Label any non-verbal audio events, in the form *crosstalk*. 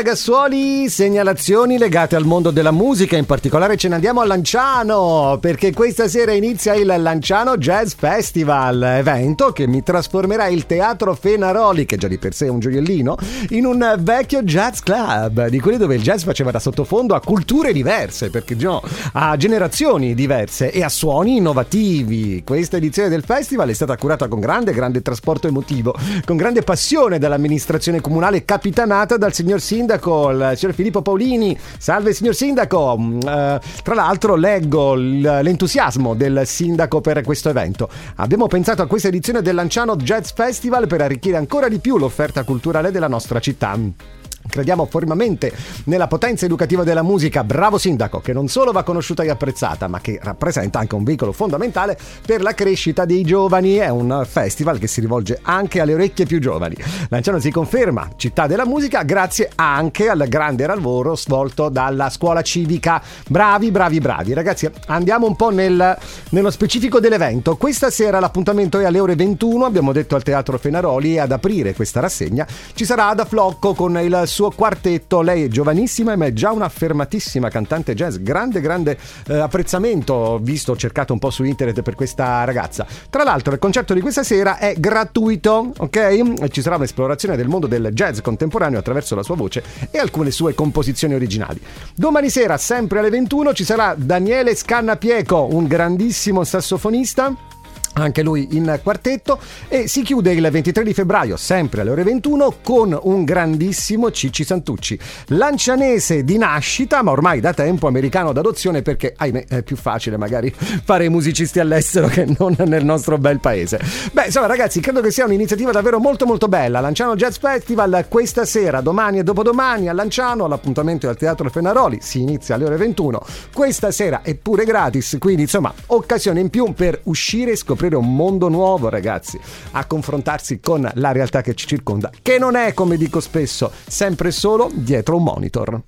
ragazzuoli, segnalazioni legate al mondo della musica, in particolare ce ne andiamo a Lanciano, perché questa sera inizia il Lanciano Jazz Festival, evento che mi trasformerà il Teatro Fenaroli, che già di per sé è un gioiellino, in un vecchio jazz club, di quelli dove il jazz faceva da sottofondo a culture diverse, perché no, a generazioni diverse e a suoni innovativi. Questa edizione del festival è stata curata con grande, grande trasporto emotivo, con grande passione dall'amministrazione comunale capitanata dal signor signor sindaco, il signor Filippo Paolini. Salve signor sindaco. Uh, tra l'altro leggo l'entusiasmo del sindaco per questo evento. Abbiamo pensato a questa edizione del Lanciano Jazz Festival per arricchire ancora di più l'offerta culturale della nostra città. Crediamo fermamente nella potenza educativa della musica. Bravo sindaco, che non solo va conosciuta e apprezzata, ma che rappresenta anche un veicolo fondamentale per la crescita dei giovani. È un festival che si rivolge anche alle orecchie più giovani. Lanciano si conferma città della musica grazie anche al grande lavoro svolto dalla scuola civica. Bravi, bravi, bravi. Ragazzi, andiamo un po' nel, nello specifico dell'evento. Questa sera l'appuntamento è alle ore 21, abbiamo detto al Teatro Fenaroli, e ad aprire questa rassegna ci sarà Ada Flocco con il suo suo quartetto. Lei è giovanissima ma è già un'affermatissima cantante jazz. Grande, grande eh, apprezzamento. Ho visto, ho cercato un po' su internet per questa ragazza. Tra l'altro, il concerto di questa sera è gratuito, ok? Ci sarà un'esplorazione del mondo del jazz contemporaneo attraverso la sua voce e alcune sue composizioni originali. Domani sera, sempre alle 21, ci sarà Daniele Scannapieco, un grandissimo sassofonista anche lui in quartetto. E si chiude il 23 di febbraio sempre alle ore 21 con un grandissimo Cicci Santucci. Lancianese di nascita ma ormai da tempo americano d'adozione perché ahimè è più facile magari *laughs* fare i musicisti all'estero che non nel nostro bel paese. Beh insomma ragazzi credo che sia un'iniziativa davvero molto molto bella. Lanciano Jazz Festival questa sera domani e dopodomani a Lanciano l'appuntamento è al Teatro Fenaroli si inizia alle ore 21 questa sera è pure gratis quindi insomma occasione in più per uscire e scoprire scoprire un mondo nuovo, ragazzi, a confrontarsi con la realtà che ci circonda, che non è, come dico spesso, sempre solo dietro un monitor.